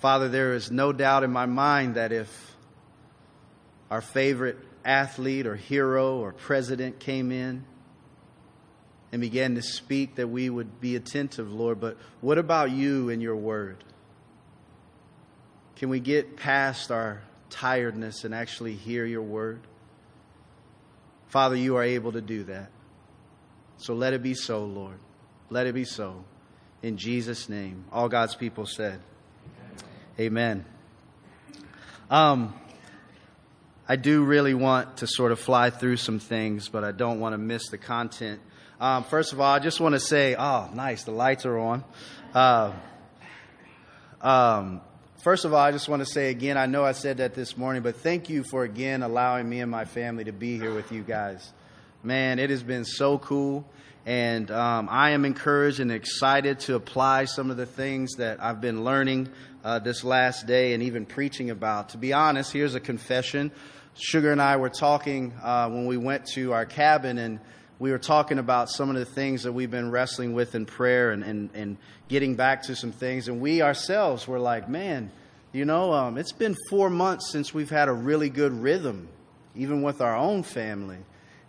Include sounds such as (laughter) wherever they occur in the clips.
Father, there is no doubt in my mind that if our favorite athlete or hero or president came in and began to speak, that we would be attentive, Lord. But what about you and your word? Can we get past our tiredness and actually hear your word? Father, you are able to do that. So let it be so, Lord. Let it be so. In Jesus' name. All God's people said, Amen. Um, I do really want to sort of fly through some things, but I don't want to miss the content. Um, first of all, I just want to say, oh, nice, the lights are on. Uh, um, first of all, I just want to say again, I know I said that this morning, but thank you for again allowing me and my family to be here with you guys. Man, it has been so cool. And um, I am encouraged and excited to apply some of the things that I've been learning uh, this last day and even preaching about. To be honest, here's a confession. Sugar and I were talking uh, when we went to our cabin, and we were talking about some of the things that we've been wrestling with in prayer and, and, and getting back to some things. And we ourselves were like, man, you know, um, it's been four months since we've had a really good rhythm, even with our own family.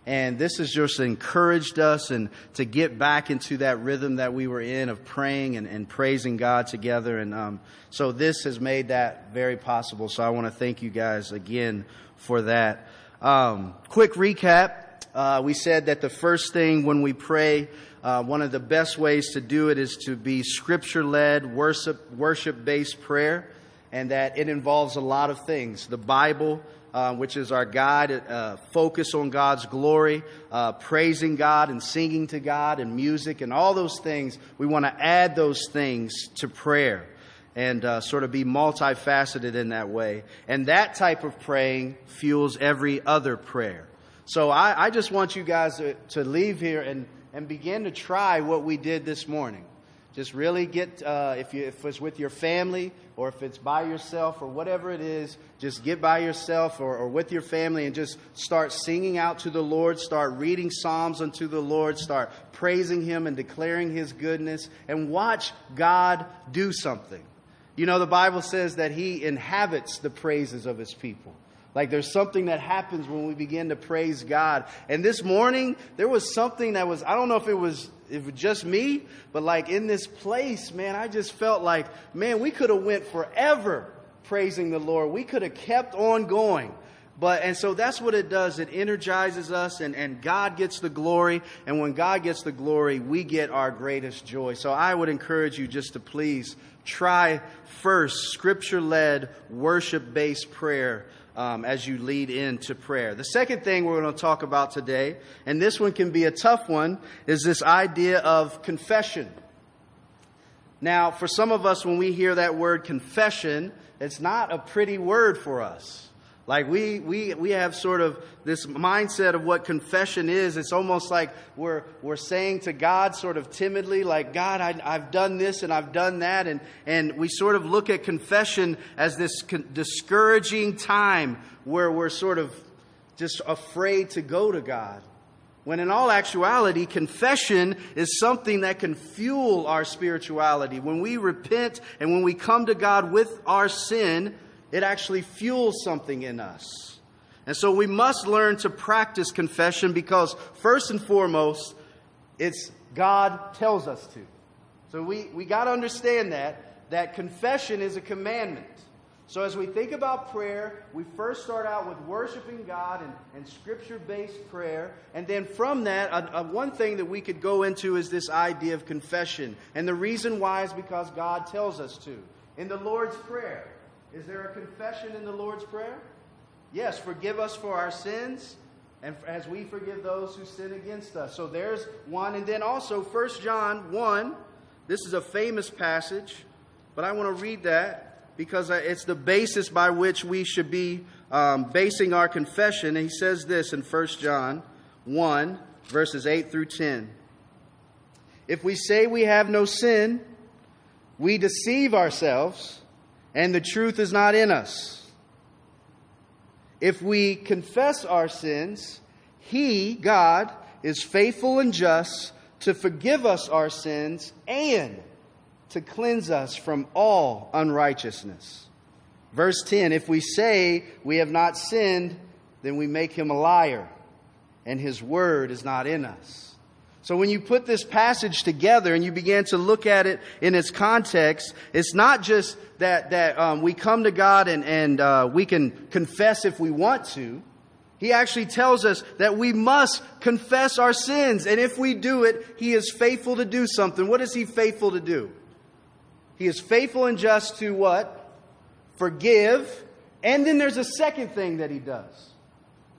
And this has just encouraged us and to get back into that rhythm that we were in of praying and, and praising God together. And um, so this has made that very possible. So I want to thank you guys again for that. Um, quick recap. Uh, we said that the first thing when we pray, uh, one of the best ways to do it is to be scripture led, worship, based prayer, and that it involves a lot of things. The Bible, uh, which is our guide, uh, focus on God's glory, uh, praising God and singing to God and music and all those things. We want to add those things to prayer and uh, sort of be multifaceted in that way. And that type of praying fuels every other prayer. So I, I just want you guys to, to leave here and, and begin to try what we did this morning. Just really get, uh, if, you, if it's with your family or if it's by yourself or whatever it is, just get by yourself or, or with your family and just start singing out to the Lord, start reading Psalms unto the Lord, start praising Him and declaring His goodness, and watch God do something. You know, the Bible says that He inhabits the praises of His people. Like there's something that happens when we begin to praise God. And this morning, there was something that was, I don't know if it was, it was just me, but like in this place, man, I just felt like, man, we could have went forever praising the Lord. We could have kept on going. But, and so that's what it does. It energizes us and, and God gets the glory. And when God gets the glory, we get our greatest joy. So I would encourage you just to please try first scripture led, worship based prayer um, as you lead into prayer. The second thing we're going to talk about today, and this one can be a tough one, is this idea of confession. Now, for some of us, when we hear that word confession, it's not a pretty word for us. Like we, we, we have sort of this mindset of what confession is. It's almost like we're, we're saying to God sort of timidly, like, God, I, have done this and I've done that. And, and we sort of look at confession as this con- discouraging time where we're sort of just afraid to go to God. When in all actuality, confession is something that can fuel our spirituality. When we repent and when we come to God with our sin, it actually fuels something in us. And so we must learn to practice confession because, first and foremost, it's God tells us to. So we, we got to understand that, that confession is a commandment. So as we think about prayer, we first start out with worshiping God and, and scripture based prayer. And then from that, a, a one thing that we could go into is this idea of confession. And the reason why is because God tells us to. In the Lord's Prayer, is there a confession in the Lord's Prayer? Yes, forgive us for our sins and as we forgive those who sin against us. So there's one. And then also 1 John 1. This is a famous passage, but I want to read that because it's the basis by which we should be um, basing our confession. And he says this in 1 John 1, verses 8 through 10. If we say we have no sin, we deceive ourselves and the truth is not in us. If we confess our sins, He, God, is faithful and just to forgive us our sins and to cleanse us from all unrighteousness. Verse 10 If we say we have not sinned, then we make him a liar, and his word is not in us. So when you put this passage together and you begin to look at it in its context, it's not just that, that um, we come to God and, and uh, we can confess if we want to. He actually tells us that we must confess our sins. And if we do it, He is faithful to do something. What is He faithful to do? He is faithful and just to what? Forgive. And then there's a second thing that He does.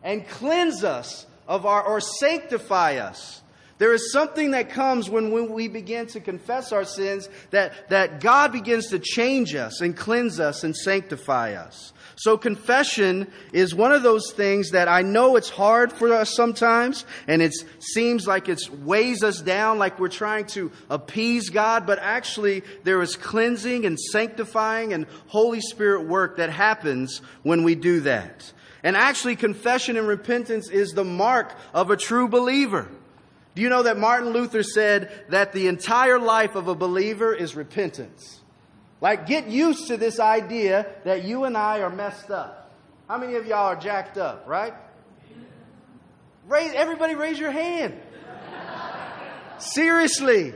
And cleanse us of our, or sanctify us there is something that comes when, we begin to confess our sins that, that God begins to change us and cleanse us and sanctify us. So confession is one of those things that I know it's hard for us sometimes, and it seems like it weighs us down, like we're trying to appease God, but actually there is cleansing and sanctifying and Holy Spirit work that happens when we do that. And actually confession and repentance is the mark of a true believer. Do you know that Martin Luther said that the entire life of a believer is repentance? Like, get used to this idea that you and I are messed up. How many of y'all are jacked up, right? Raise, everybody raise your hand. Seriously.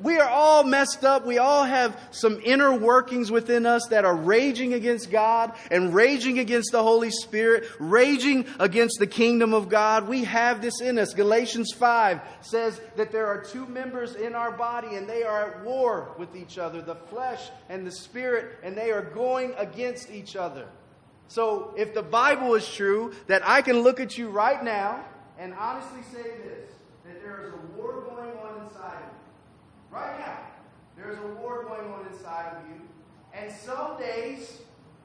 We are all messed up. We all have some inner workings within us that are raging against God and raging against the Holy Spirit, raging against the kingdom of God. We have this in us. Galatians 5 says that there are two members in our body and they are at war with each other, the flesh and the spirit, and they are going against each other. So if the Bible is true, that I can look at you right now and honestly say this, that there is a war going on inside of you. Right now, there's a war going on inside of you. And some days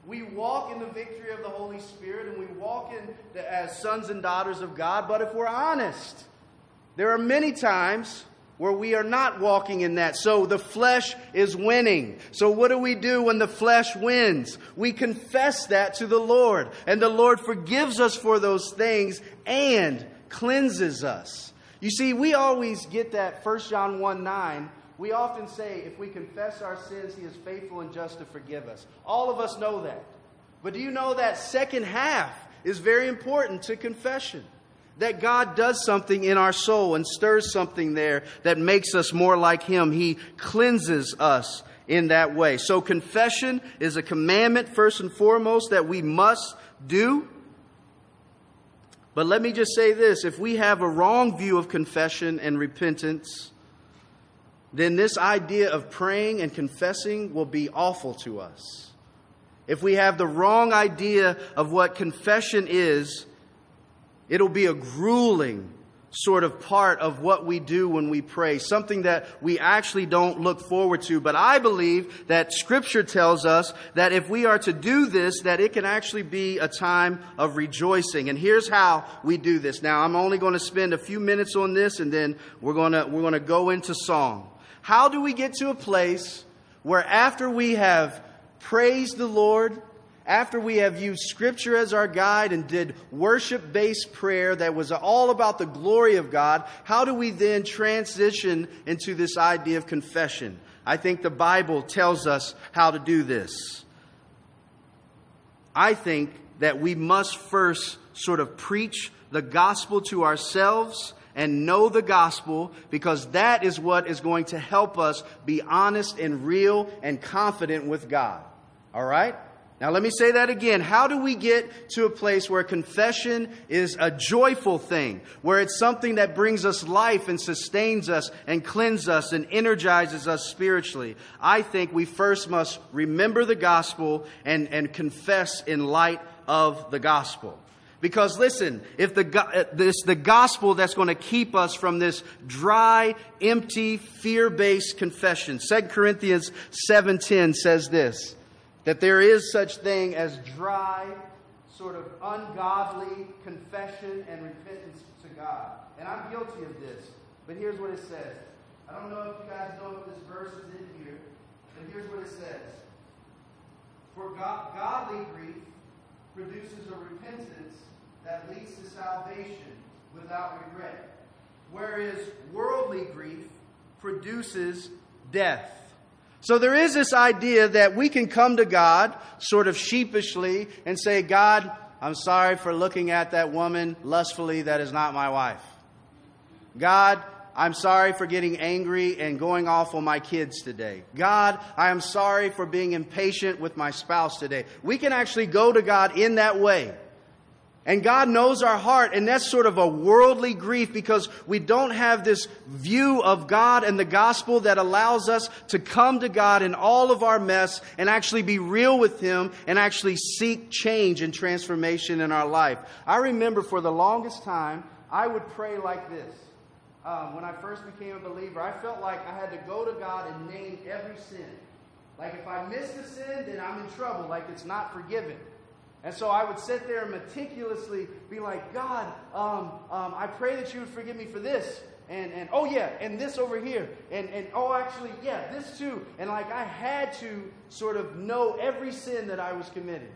we walk in the victory of the Holy Spirit and we walk in the, as sons and daughters of God. But if we're honest, there are many times where we are not walking in that. So the flesh is winning. So what do we do when the flesh wins? We confess that to the Lord. And the Lord forgives us for those things and cleanses us. You see, we always get that 1 John 1 9. We often say, if we confess our sins, he is faithful and just to forgive us. All of us know that. But do you know that second half is very important to confession? That God does something in our soul and stirs something there that makes us more like Him. He cleanses us in that way. So confession is a commandment, first and foremost, that we must do. But let me just say this if we have a wrong view of confession and repentance, then this idea of praying and confessing will be awful to us. If we have the wrong idea of what confession is, it'll be a grueling sort of part of what we do when we pray, something that we actually don't look forward to. But I believe that scripture tells us that if we are to do this, that it can actually be a time of rejoicing. And here's how we do this. Now, I'm only going to spend a few minutes on this and then we're going to, we're going to go into song. How do we get to a place where after we have praised the Lord, after we have used Scripture as our guide and did worship based prayer that was all about the glory of God, how do we then transition into this idea of confession? I think the Bible tells us how to do this. I think that we must first sort of preach the gospel to ourselves and know the gospel because that is what is going to help us be honest and real and confident with God. All right? Now, let me say that again. How do we get to a place where confession is a joyful thing, where it's something that brings us life and sustains us and cleanses us and energizes us spiritually? I think we first must remember the gospel and, and confess in light of the gospel. Because listen, if the, uh, this, the gospel that's going to keep us from this dry, empty, fear-based confession. 2 Corinthians 7.10 says this, that there is such thing as dry, sort of ungodly confession and repentance to God. And I'm guilty of this. But here's what it says. I don't know if you guys know if this verse is in here, but here's what it says. For God, godly grief produces a repentance that leads to salvation without regret, whereas worldly grief produces death. So there is this idea that we can come to God sort of sheepishly and say, God, I'm sorry for looking at that woman lustfully that is not my wife. God, I'm sorry for getting angry and going off on my kids today. God, I am sorry for being impatient with my spouse today. We can actually go to God in that way. And God knows our heart, and that's sort of a worldly grief because we don't have this view of God and the gospel that allows us to come to God in all of our mess and actually be real with Him and actually seek change and transformation in our life. I remember for the longest time, I would pray like this. Um, when I first became a believer, I felt like I had to go to God and name every sin. Like if I miss a sin, then I'm in trouble, like it's not forgiven. And so I would sit there and meticulously be like, God, um, um, I pray that you would forgive me for this. And, and oh, yeah, and this over here. And, and oh, actually, yeah, this too. And like I had to sort of know every sin that I was committing.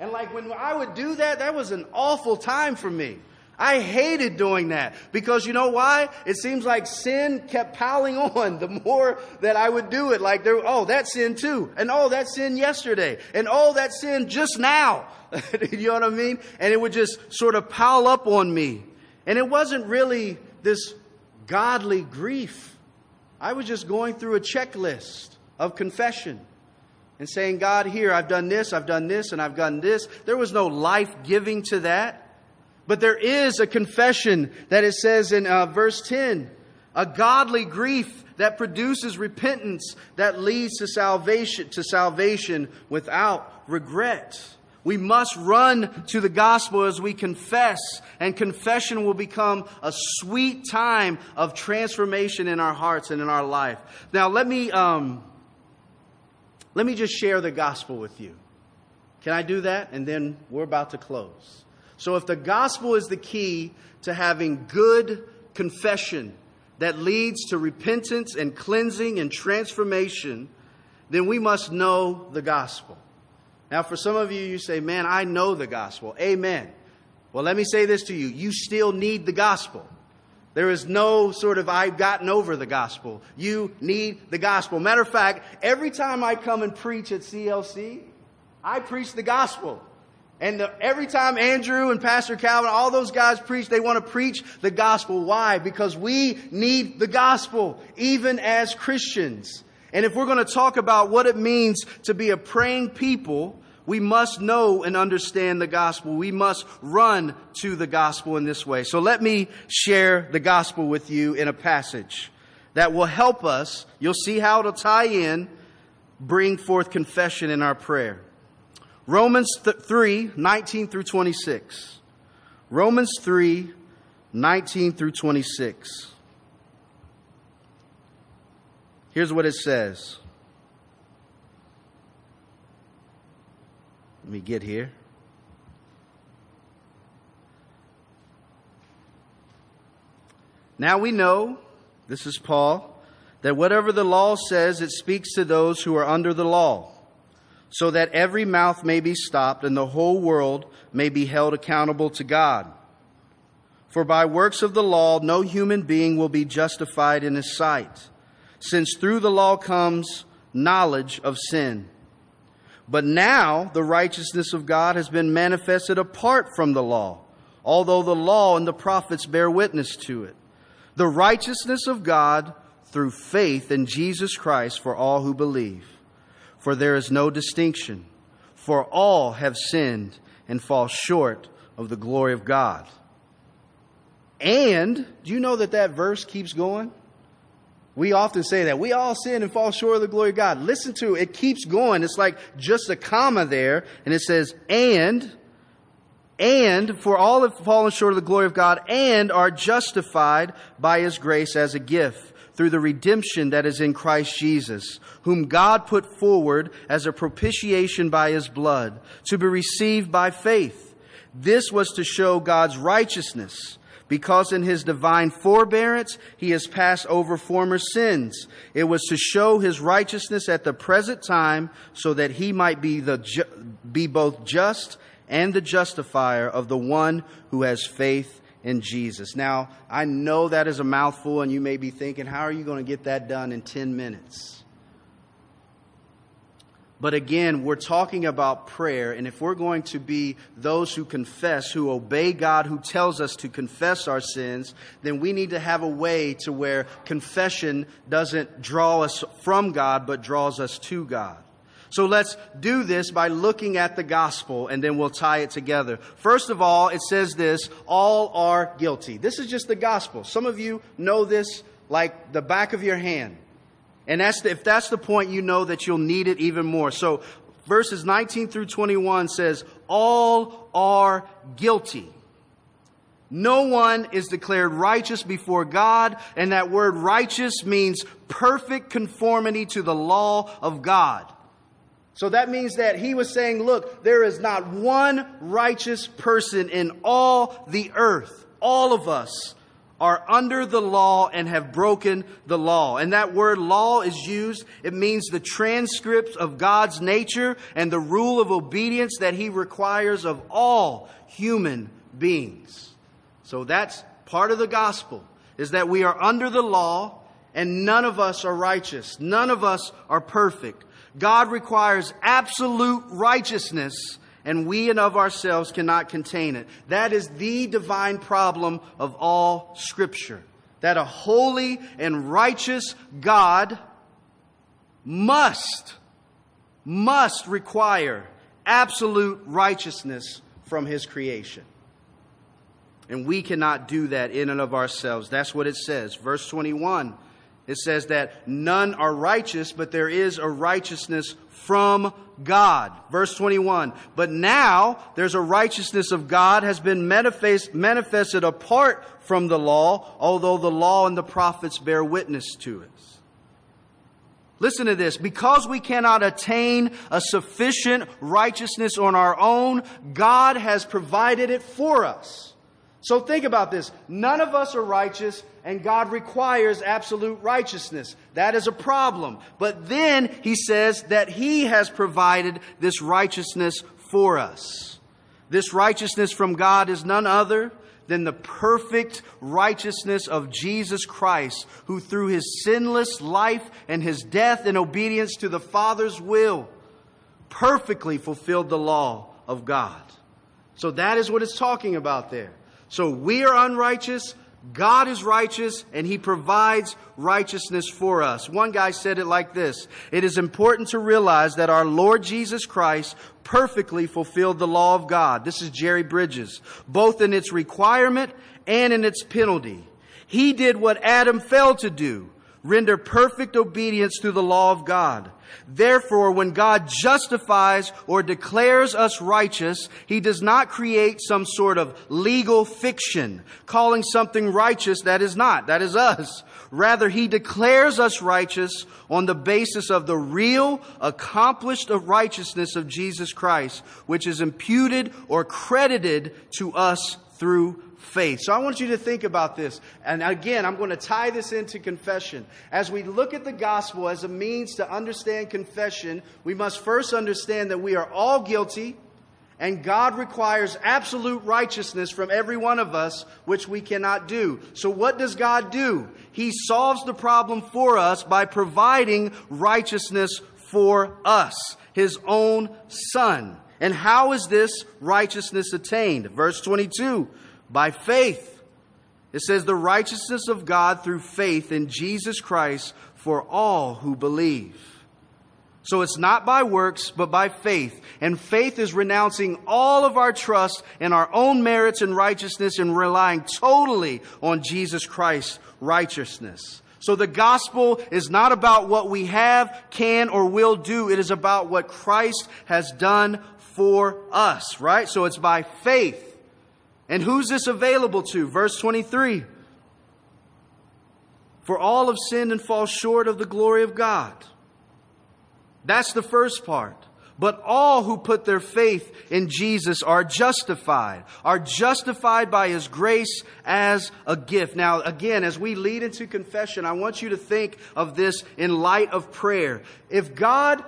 And like when I would do that, that was an awful time for me. I hated doing that because you know why? It seems like sin kept piling (laughs) on the more that I would do it. Like there, oh, that sin too. And oh, that sin yesterday. And oh, that sin just now. (laughs) you know what I mean? And it would just sort of pile up on me. And it wasn't really this godly grief. I was just going through a checklist of confession and saying, God, here, I've done this, I've done this, and I've done this. There was no life giving to that. But there is a confession that it says in uh, verse 10 a godly grief that produces repentance that leads to salvation to salvation without regret. We must run to the gospel as we confess, and confession will become a sweet time of transformation in our hearts and in our life. Now, let me um, let me just share the gospel with you. Can I do that? And then we're about to close. So, if the gospel is the key to having good confession that leads to repentance and cleansing and transformation, then we must know the gospel. Now, for some of you, you say, Man, I know the gospel. Amen. Well, let me say this to you you still need the gospel. There is no sort of I've gotten over the gospel. You need the gospel. Matter of fact, every time I come and preach at CLC, I preach the gospel. And the, every time Andrew and Pastor Calvin, all those guys preach, they want to preach the gospel. Why? Because we need the gospel, even as Christians. And if we're going to talk about what it means to be a praying people, we must know and understand the gospel. We must run to the gospel in this way. So let me share the gospel with you in a passage that will help us. You'll see how it'll tie in, bring forth confession in our prayer. Romans 3, 19 through 26. Romans 3, 19 through 26. Here's what it says. Let me get here. Now we know, this is Paul, that whatever the law says, it speaks to those who are under the law so that every mouth may be stopped and the whole world may be held accountable to God. For by works of the law, no human being will be justified in his sight, since through the law comes knowledge of sin. But now the righteousness of God has been manifested apart from the law, although the law and the prophets bear witness to it. The righteousness of God through faith in Jesus Christ for all who believe for there is no distinction, for all have sinned and fall short of the glory of God. And do you know that that verse keeps going? We often say that we all sin and fall short of the glory of God. Listen to it, it keeps going. It's like just a comma there, and it says, and, and for all have fallen short of the glory of God and are justified by his grace as a gift through the redemption that is in Christ Jesus, whom God put forward as a propitiation by his blood, to be received by faith. This was to show God's righteousness, because in his divine forbearance he has passed over former sins. It was to show his righteousness at the present time, so that he might be, the, be both just and the justifier of the one who has faith in Jesus. Now, I know that is a mouthful, and you may be thinking, how are you going to get that done in 10 minutes? But again, we're talking about prayer, and if we're going to be those who confess, who obey God, who tells us to confess our sins, then we need to have a way to where confession doesn't draw us from God, but draws us to God. So let's do this by looking at the gospel and then we'll tie it together. First of all, it says this, all are guilty. This is just the gospel. Some of you know this like the back of your hand. And that's the, if that's the point, you know that you'll need it even more. So verses 19 through 21 says, all are guilty. No one is declared righteous before God, and that word righteous means perfect conformity to the law of God. So that means that he was saying, look, there is not one righteous person in all the earth. All of us are under the law and have broken the law. And that word law is used, it means the transcript of God's nature and the rule of obedience that he requires of all human beings. So that's part of the gospel, is that we are under the law and none of us are righteous. None of us are perfect. God requires absolute righteousness, and we and of ourselves cannot contain it. That is the divine problem of all Scripture. That a holy and righteous God must, must require absolute righteousness from His creation. And we cannot do that in and of ourselves. That's what it says. Verse 21 it says that none are righteous, but there is a righteousness from God. Verse 21. But now there's a righteousness of God has been manifest, manifested apart from the law, although the law and the prophets bear witness to us. Listen to this. Because we cannot attain a sufficient righteousness on our own, God has provided it for us. So think about this. None of us are righteous, and God requires absolute righteousness. That is a problem. But then he says that he has provided this righteousness for us. This righteousness from God is none other than the perfect righteousness of Jesus Christ, who through his sinless life and his death in obedience to the Father's will perfectly fulfilled the law of God. So that is what it's talking about there. So we are unrighteous. God is righteous and he provides righteousness for us. One guy said it like this. It is important to realize that our Lord Jesus Christ perfectly fulfilled the law of God. This is Jerry Bridges, both in its requirement and in its penalty. He did what Adam failed to do, render perfect obedience to the law of God. Therefore, when God justifies or declares us righteous, He does not create some sort of legal fiction, calling something righteous that is not. That is us. Rather, He declares us righteous on the basis of the real, accomplished righteousness of Jesus Christ, which is imputed or credited to us through faith. So I want you to think about this. And again, I'm going to tie this into confession. As we look at the gospel as a means to understand confession, we must first understand that we are all guilty and God requires absolute righteousness from every one of us, which we cannot do. So what does God do? He solves the problem for us by providing righteousness for us, His own Son. And how is this righteousness attained? Verse 22 by faith. It says, the righteousness of God through faith in Jesus Christ for all who believe. So it's not by works, but by faith. And faith is renouncing all of our trust in our own merits and righteousness and relying totally on Jesus Christ's righteousness. So the gospel is not about what we have, can, or will do. It is about what Christ has done for us, right? So it's by faith. And who's this available to? Verse 23. For all have sinned and fall short of the glory of God. That's the first part. But all who put their faith in Jesus are justified, are justified by His grace as a gift. Now, again, as we lead into confession, I want you to think of this in light of prayer. If God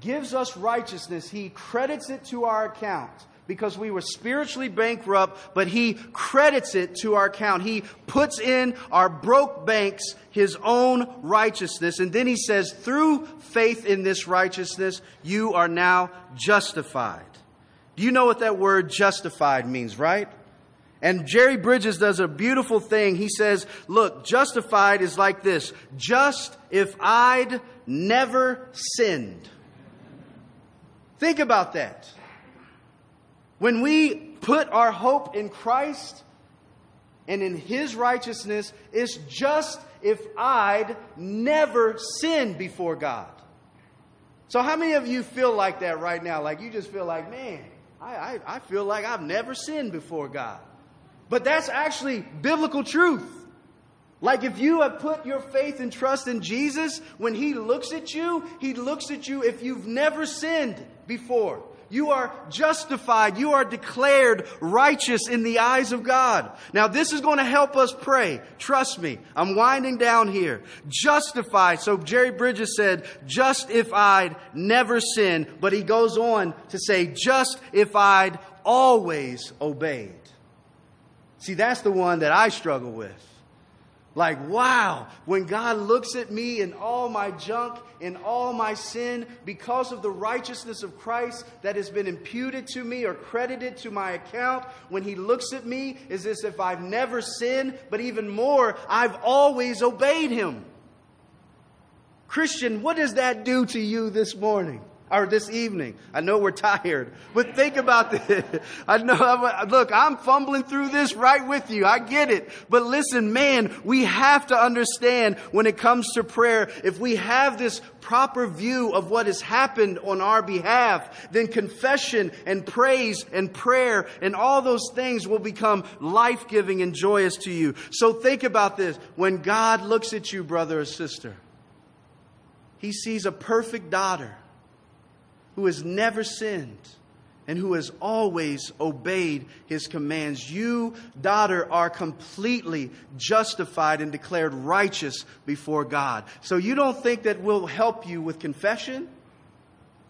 gives us righteousness, He credits it to our account. Because we were spiritually bankrupt, but He credits it to our account. He puts in our broke banks His own righteousness. And then He says, through faith in this righteousness, you are now justified. Do you know what that word justified means, right? And Jerry Bridges does a beautiful thing. He says, look, justified is like this. Just if I'd never sinned. Think about that. When we put our hope in Christ and in His righteousness, it's just if I'd never sinned before God. So, how many of you feel like that right now? Like you just feel like, man, I, I, I feel like I've never sinned before God. But that's actually biblical truth. Like if you have put your faith and trust in Jesus, when He looks at you, He looks at you if you've never sinned before. You are justified. You are declared righteous in the eyes of God. Now, this is going to help us pray. Trust me. I'm winding down here. Justified. So Jerry Bridges said, just if I'd never sinned. But he goes on to say, just if I'd always obeyed. See, that's the one that I struggle with. Like, wow, when God looks at me and all my junk and all my sin, because of the righteousness of Christ that has been imputed to me or credited to my account, when He looks at me, is as if I've never sinned, but even more, I've always obeyed Him. Christian, what does that do to you this morning? Or this evening. I know we're tired, but think about (laughs) this. I know, look, I'm fumbling through this right with you. I get it. But listen, man, we have to understand when it comes to prayer, if we have this proper view of what has happened on our behalf, then confession and praise and prayer and all those things will become life giving and joyous to you. So think about this. When God looks at you, brother or sister, he sees a perfect daughter who has never sinned and who has always obeyed his commands. You, daughter, are completely justified and declared righteous before God. So you don't think that will help you with confession?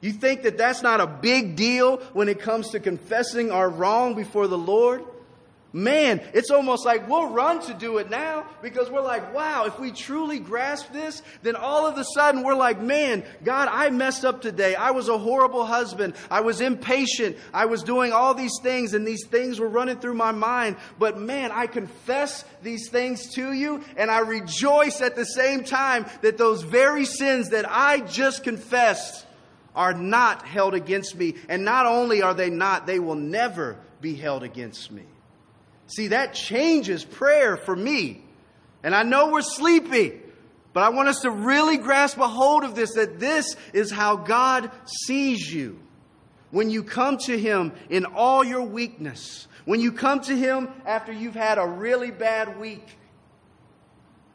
You think that that's not a big deal when it comes to confessing our wrong before the Lord? Man, it's almost like we'll run to do it now because we're like, wow, if we truly grasp this, then all of a sudden we're like, man, God, I messed up today. I was a horrible husband. I was impatient. I was doing all these things and these things were running through my mind. But man, I confess these things to you and I rejoice at the same time that those very sins that I just confessed are not held against me. And not only are they not, they will never be held against me. See, that changes prayer for me. And I know we're sleepy, but I want us to really grasp a hold of this that this is how God sees you. When you come to Him in all your weakness, when you come to Him after you've had a really bad week,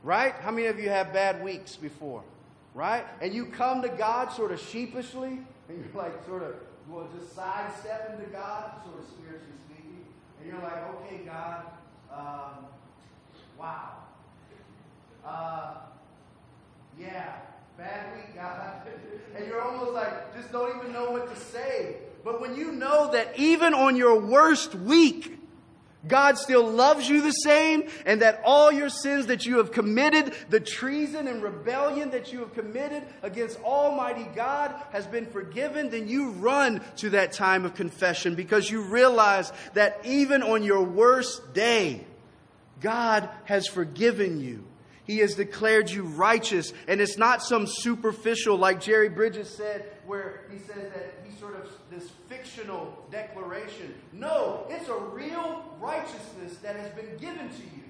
right? How many of you have bad weeks before, right? And you come to God sort of sheepishly, (laughs) and you're like sort of, well, just sidestepping to God, sort of spiritually and you're like, okay, God, um, wow. Uh, yeah, bad week, God. (laughs) and you're almost like, just don't even know what to say. But when you know that even on your worst week, God still loves you the same, and that all your sins that you have committed, the treason and rebellion that you have committed against Almighty God has been forgiven, then you run to that time of confession because you realize that even on your worst day, God has forgiven you. He has declared you righteous, and it's not some superficial, like Jerry Bridges said, where he says that he sort of this fictional declaration. No, it's a real righteousness that has been given to you.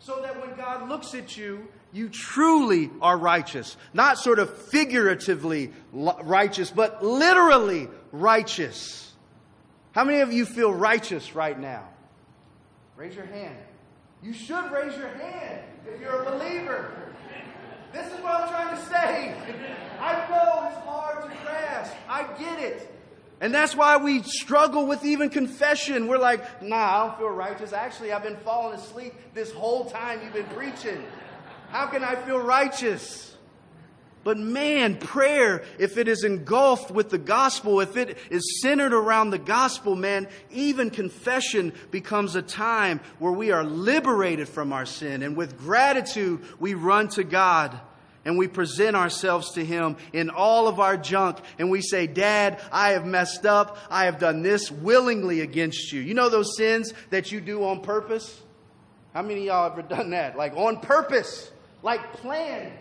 So that when God looks at you, you truly are righteous. Not sort of figuratively righteous, but literally righteous. How many of you feel righteous right now? Raise your hand. You should raise your hand if you're a believer. This is what I'm trying to say. I know it's hard to grasp. I get it. And that's why we struggle with even confession. We're like, nah, I don't feel righteous. Actually, I've been falling asleep this whole time you've been preaching. How can I feel righteous? But man, prayer, if it is engulfed with the gospel, if it is centered around the gospel, man, even confession becomes a time where we are liberated from our sin. And with gratitude, we run to God and we present ourselves to Him in all of our junk and we say, Dad, I have messed up. I have done this willingly against you. You know those sins that you do on purpose? How many of y'all ever done that? Like on purpose, like planned.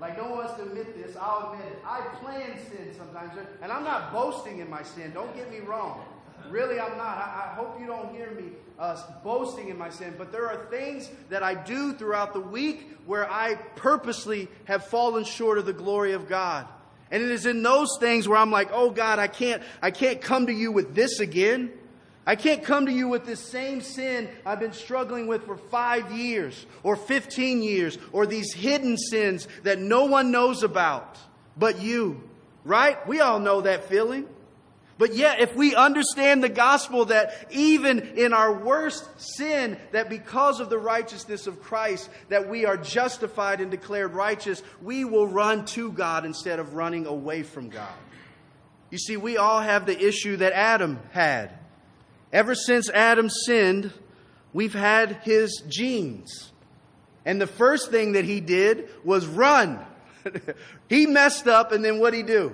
Like no one wants to admit this, I'll admit it. I plan sin sometimes, and I'm not boasting in my sin. Don't get me wrong. Really, I'm not. I, I hope you don't hear me uh, boasting in my sin. But there are things that I do throughout the week where I purposely have fallen short of the glory of God. And it is in those things where I'm like, oh God, I can't, I can't come to you with this again. I can't come to you with this same sin I've been struggling with for five years or 15 years or these hidden sins that no one knows about but you. Right? We all know that feeling. But yet, if we understand the gospel that even in our worst sin, that because of the righteousness of Christ, that we are justified and declared righteous, we will run to God instead of running away from God. You see, we all have the issue that Adam had. Ever since Adam sinned, we've had his genes. And the first thing that he did was run. (laughs) he messed up, and then what'd he do?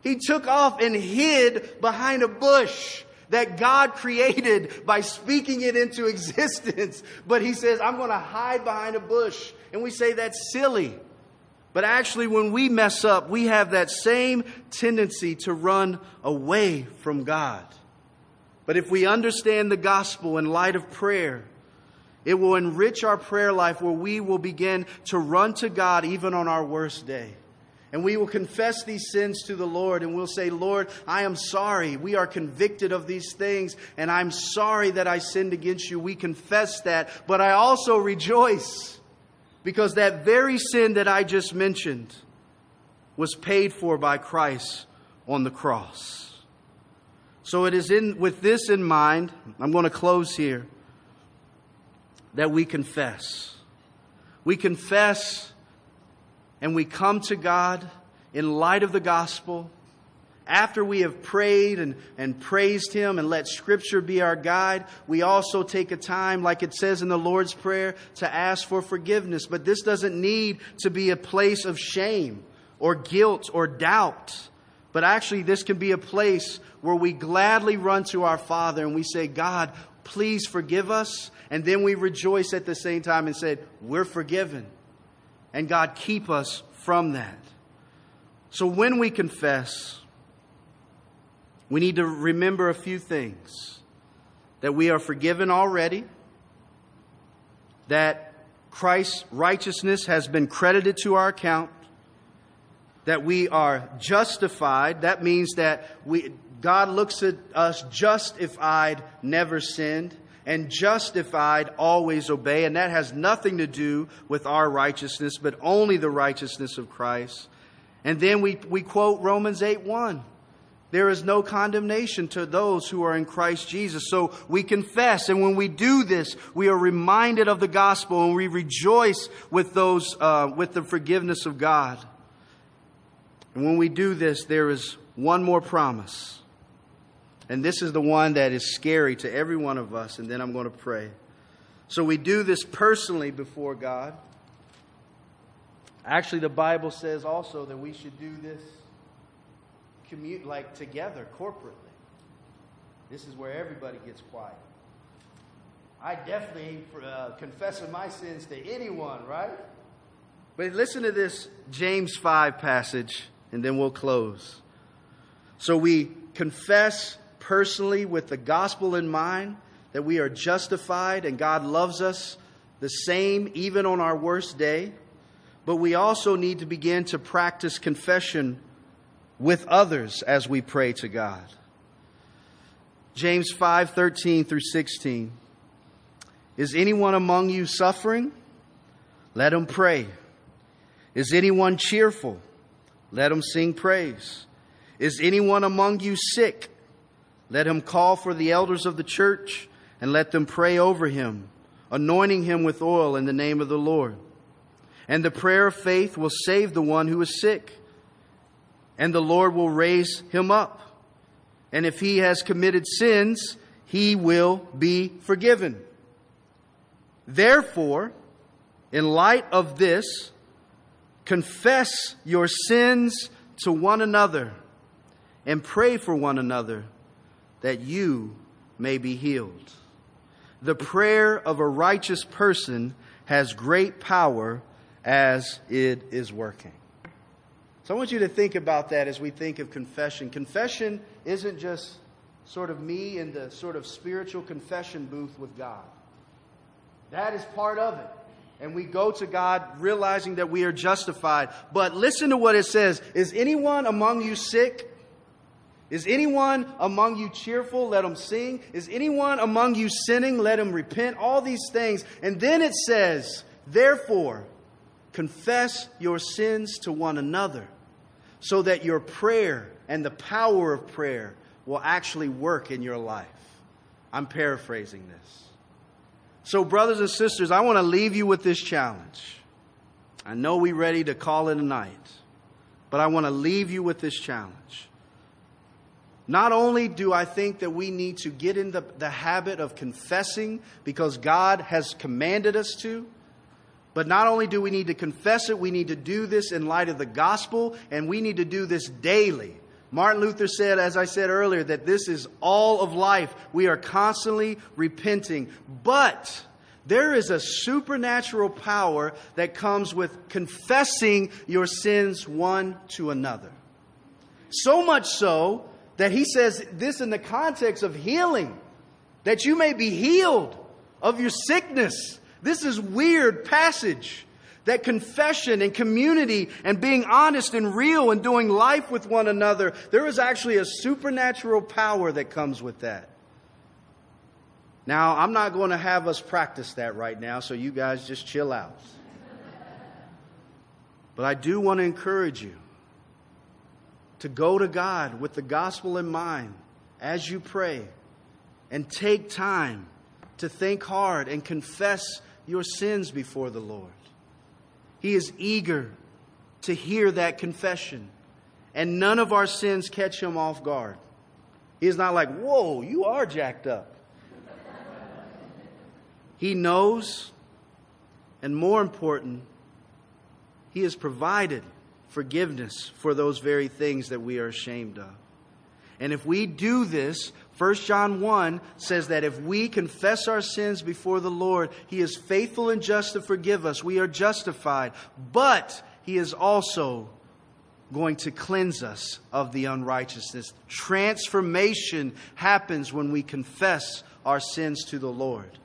He took off and hid behind a bush that God (laughs) created by speaking it into existence. But he says, I'm going to hide behind a bush. And we say that's silly. But actually, when we mess up, we have that same tendency to run away from God. But if we understand the gospel in light of prayer, it will enrich our prayer life where we will begin to run to God even on our worst day. And we will confess these sins to the Lord and we'll say, Lord, I am sorry. We are convicted of these things and I'm sorry that I sinned against you. We confess that. But I also rejoice because that very sin that I just mentioned was paid for by Christ on the cross. So it is in, with this in mind, I'm going to close here, that we confess. We confess and we come to God in light of the gospel. After we have prayed and, and praised Him and let Scripture be our guide, we also take a time, like it says in the Lord's Prayer, to ask for forgiveness. But this doesn't need to be a place of shame or guilt or doubt. But actually, this can be a place where we gladly run to our Father and we say, God, please forgive us. And then we rejoice at the same time and say, We're forgiven. And God, keep us from that. So when we confess, we need to remember a few things that we are forgiven already, that Christ's righteousness has been credited to our account, that we are justified. That means that we, God looks at us justified, never sinned, and justified, always obey. And that has nothing to do with our righteousness, but only the righteousness of Christ. And then we, we quote Romans 8 1. There is no condemnation to those who are in Christ Jesus. So we confess, and when we do this, we are reminded of the gospel, and we rejoice with those uh, with the forgiveness of God. And when we do this, there is one more promise. And this is the one that is scary to every one of us, and then I'm going to pray. So we do this personally before God. Actually, the Bible says also that we should do this commute like together, corporately. This is where everybody gets quiet. I definitely uh, confessing my sins to anyone, right? But listen to this James 5 passage, and then we'll close. So we confess personally with the gospel in mind that we are justified and God loves us the same even on our worst day. But we also need to begin to practice confession with others as we pray to God. James 5 13 through 16. Is anyone among you suffering? Let him pray. Is anyone cheerful? Let him sing praise. Is anyone among you sick? Let him call for the elders of the church and let them pray over him, anointing him with oil in the name of the Lord. And the prayer of faith will save the one who is sick, and the Lord will raise him up. And if he has committed sins, he will be forgiven. Therefore, in light of this, confess your sins to one another and pray for one another that you may be healed. The prayer of a righteous person has great power as it is working. So I want you to think about that as we think of confession. Confession isn't just sort of me in the sort of spiritual confession booth with God. That is part of it. And we go to God realizing that we are justified. But listen to what it says Is anyone among you sick? Is anyone among you cheerful? Let him sing. Is anyone among you sinning? Let him repent. All these things. And then it says, Therefore, confess your sins to one another so that your prayer and the power of prayer will actually work in your life. I'm paraphrasing this. So, brothers and sisters, I want to leave you with this challenge. I know we're ready to call it a night, but I want to leave you with this challenge. Not only do I think that we need to get in the, the habit of confessing because God has commanded us to, but not only do we need to confess it, we need to do this in light of the gospel, and we need to do this daily. Martin Luther said, as I said earlier, that this is all of life. We are constantly repenting. But there is a supernatural power that comes with confessing your sins one to another. So much so that he says this in the context of healing, that you may be healed of your sickness this is weird passage. That confession and community and being honest and real and doing life with one another, there is actually a supernatural power that comes with that. Now, I'm not going to have us practice that right now, so you guys just chill out. But I do want to encourage you to go to God with the gospel in mind as you pray and take time to think hard and confess your sins before the Lord. He is eager to hear that confession, and none of our sins catch him off guard. He is not like, Whoa, you are jacked up. he knows, and more important, he has provided forgiveness for those very things that we are ashamed of. And if we do this, 1 John 1 says that if we confess our sins before the Lord, He is faithful and just to forgive us. We are justified. But He is also going to cleanse us of the unrighteousness. Transformation happens when we confess our sins to the Lord.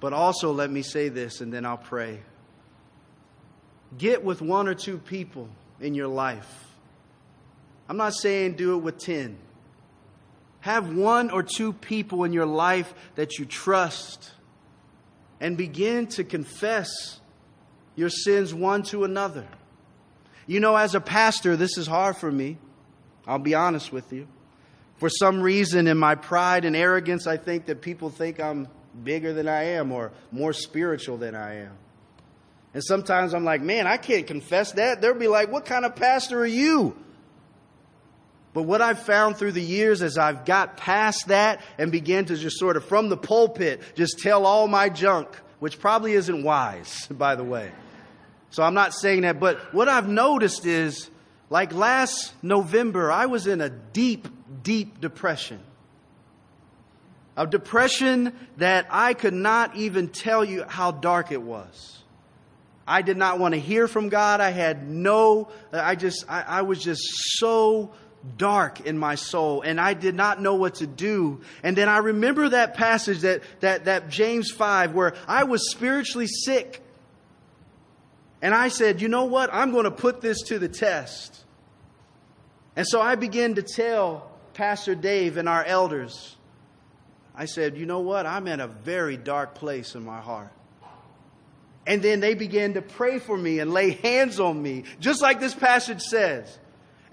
But also, let me say this and then I'll pray. Get with one or two people in your life I'm not saying do it with 10. Have one or two people in your life that you trust and begin to confess your sins one to another. You know, as a pastor, this is hard for me. I'll be honest with you. For some reason, in my pride and arrogance, I think that people think I'm bigger than I am or more spiritual than I am. And sometimes I'm like, man, I can't confess that. They'll be like, what kind of pastor are you? But what I've found through the years as I've got past that and began to just sort of from the pulpit just tell all my junk, which probably isn't wise, (laughs) by the way. So I'm not saying that, but what I've noticed is like last November, I was in a deep, deep depression. A depression that I could not even tell you how dark it was. I did not want to hear from God. I had no, I just, I, I was just so dark in my soul and I did not know what to do. And then I remember that passage that, that, that James 5 where I was spiritually sick. And I said, you know what? I'm going to put this to the test. And so I began to tell Pastor Dave and our elders, I said, you know what? I'm in a very dark place in my heart. And then they began to pray for me and lay hands on me, just like this passage says.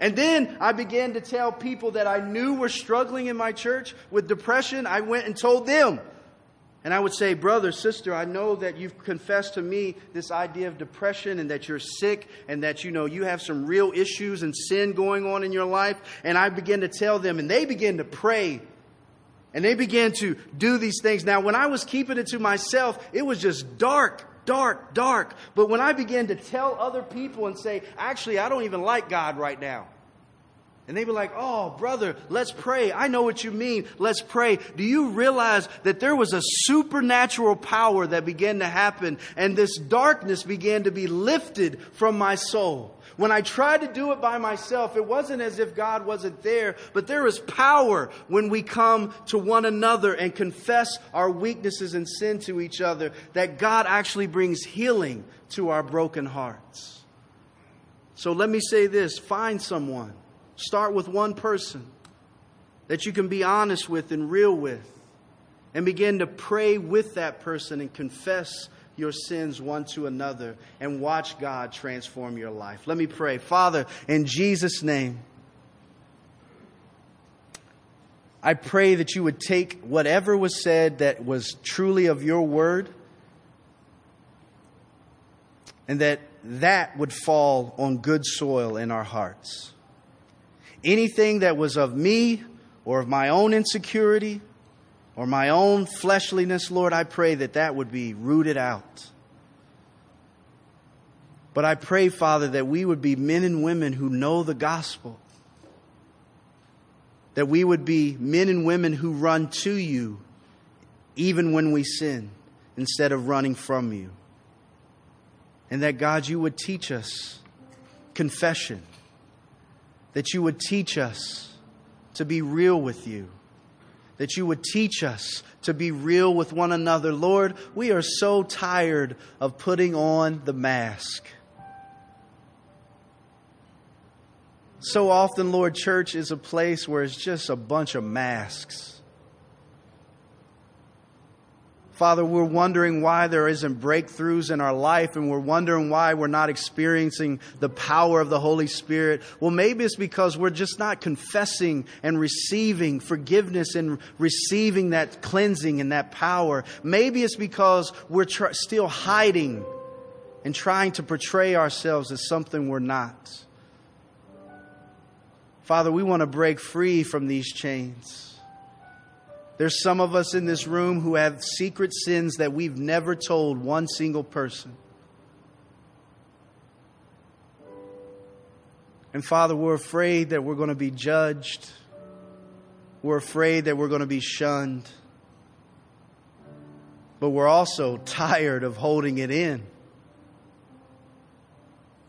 And then I began to tell people that I knew were struggling in my church with depression. I went and told them. And I would say, brother, sister, I know that you've confessed to me this idea of depression and that you're sick and that you know you have some real issues and sin going on in your life. And I begin to tell them, and they begin to pray and they began to do these things. Now, when I was keeping it to myself, it was just dark, dark, dark. But when I began to tell other people and say, actually, I don't even like God right now. And they'd be like, oh, brother, let's pray. I know what you mean. Let's pray. Do you realize that there was a supernatural power that began to happen and this darkness began to be lifted from my soul? When I tried to do it by myself, it wasn't as if God wasn't there, but there is power when we come to one another and confess our weaknesses and sin to each other, that God actually brings healing to our broken hearts. So let me say this find someone, start with one person that you can be honest with and real with, and begin to pray with that person and confess your sins one to another and watch God transform your life. Let me pray. Father, in Jesus' name, I pray that you would take whatever was said that was truly of your word and that that would fall on good soil in our hearts. Anything that was of me or of my own insecurity or my own fleshliness, Lord, I pray that that would be rooted out. But I pray, Father, that we would be men and women who know the gospel. That we would be men and women who run to you even when we sin instead of running from you. And that, God, you would teach us confession. That you would teach us to be real with you that you would teach us to be real with one another. Lord, we are so tired of putting on the mask. So often, Lord, church is a place where it's just a bunch of masks. Father, we're wondering why there isn't breakthroughs in our life and we're wondering why we're not experiencing the power of the Holy Spirit. Well, maybe it's because we're just not confessing and receiving forgiveness and receiving that cleansing and that power. Maybe it's because we're tr- still hiding and trying to portray ourselves as something we're not. Father, we want to break free from these chains. There's some of us in this room who have secret sins that we've never told one single person. And Father, we're afraid that we're going to be judged. We're afraid that we're going to be shunned. But we're also (laughs) tired of holding it in.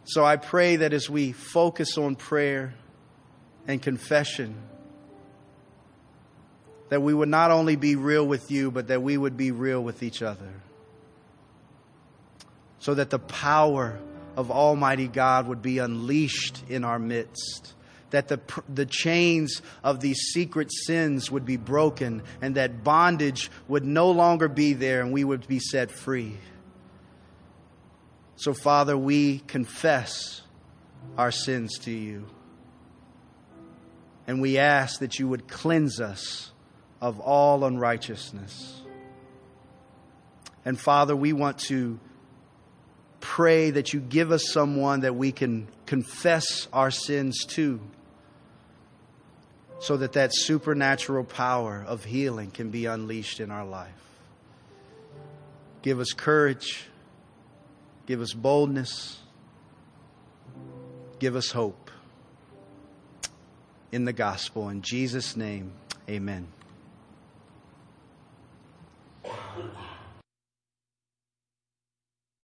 So I pray that as we focus on prayer and confession, that we would not only be real with you, but that we would be real with each other. So that the power of Almighty God would be unleashed in our midst. That the, the chains of these secret sins would be broken and that bondage would no longer be there and we would be set free. So, Father, we confess our sins to you. And we ask that you would cleanse us of all unrighteousness. And Father, we want to pray that you give us someone that we can confess our sins to so that that supernatural power of healing can be unleashed in our life. Give us courage. Give us boldness. Give us hope in the gospel. In Jesus' name, amen. Good.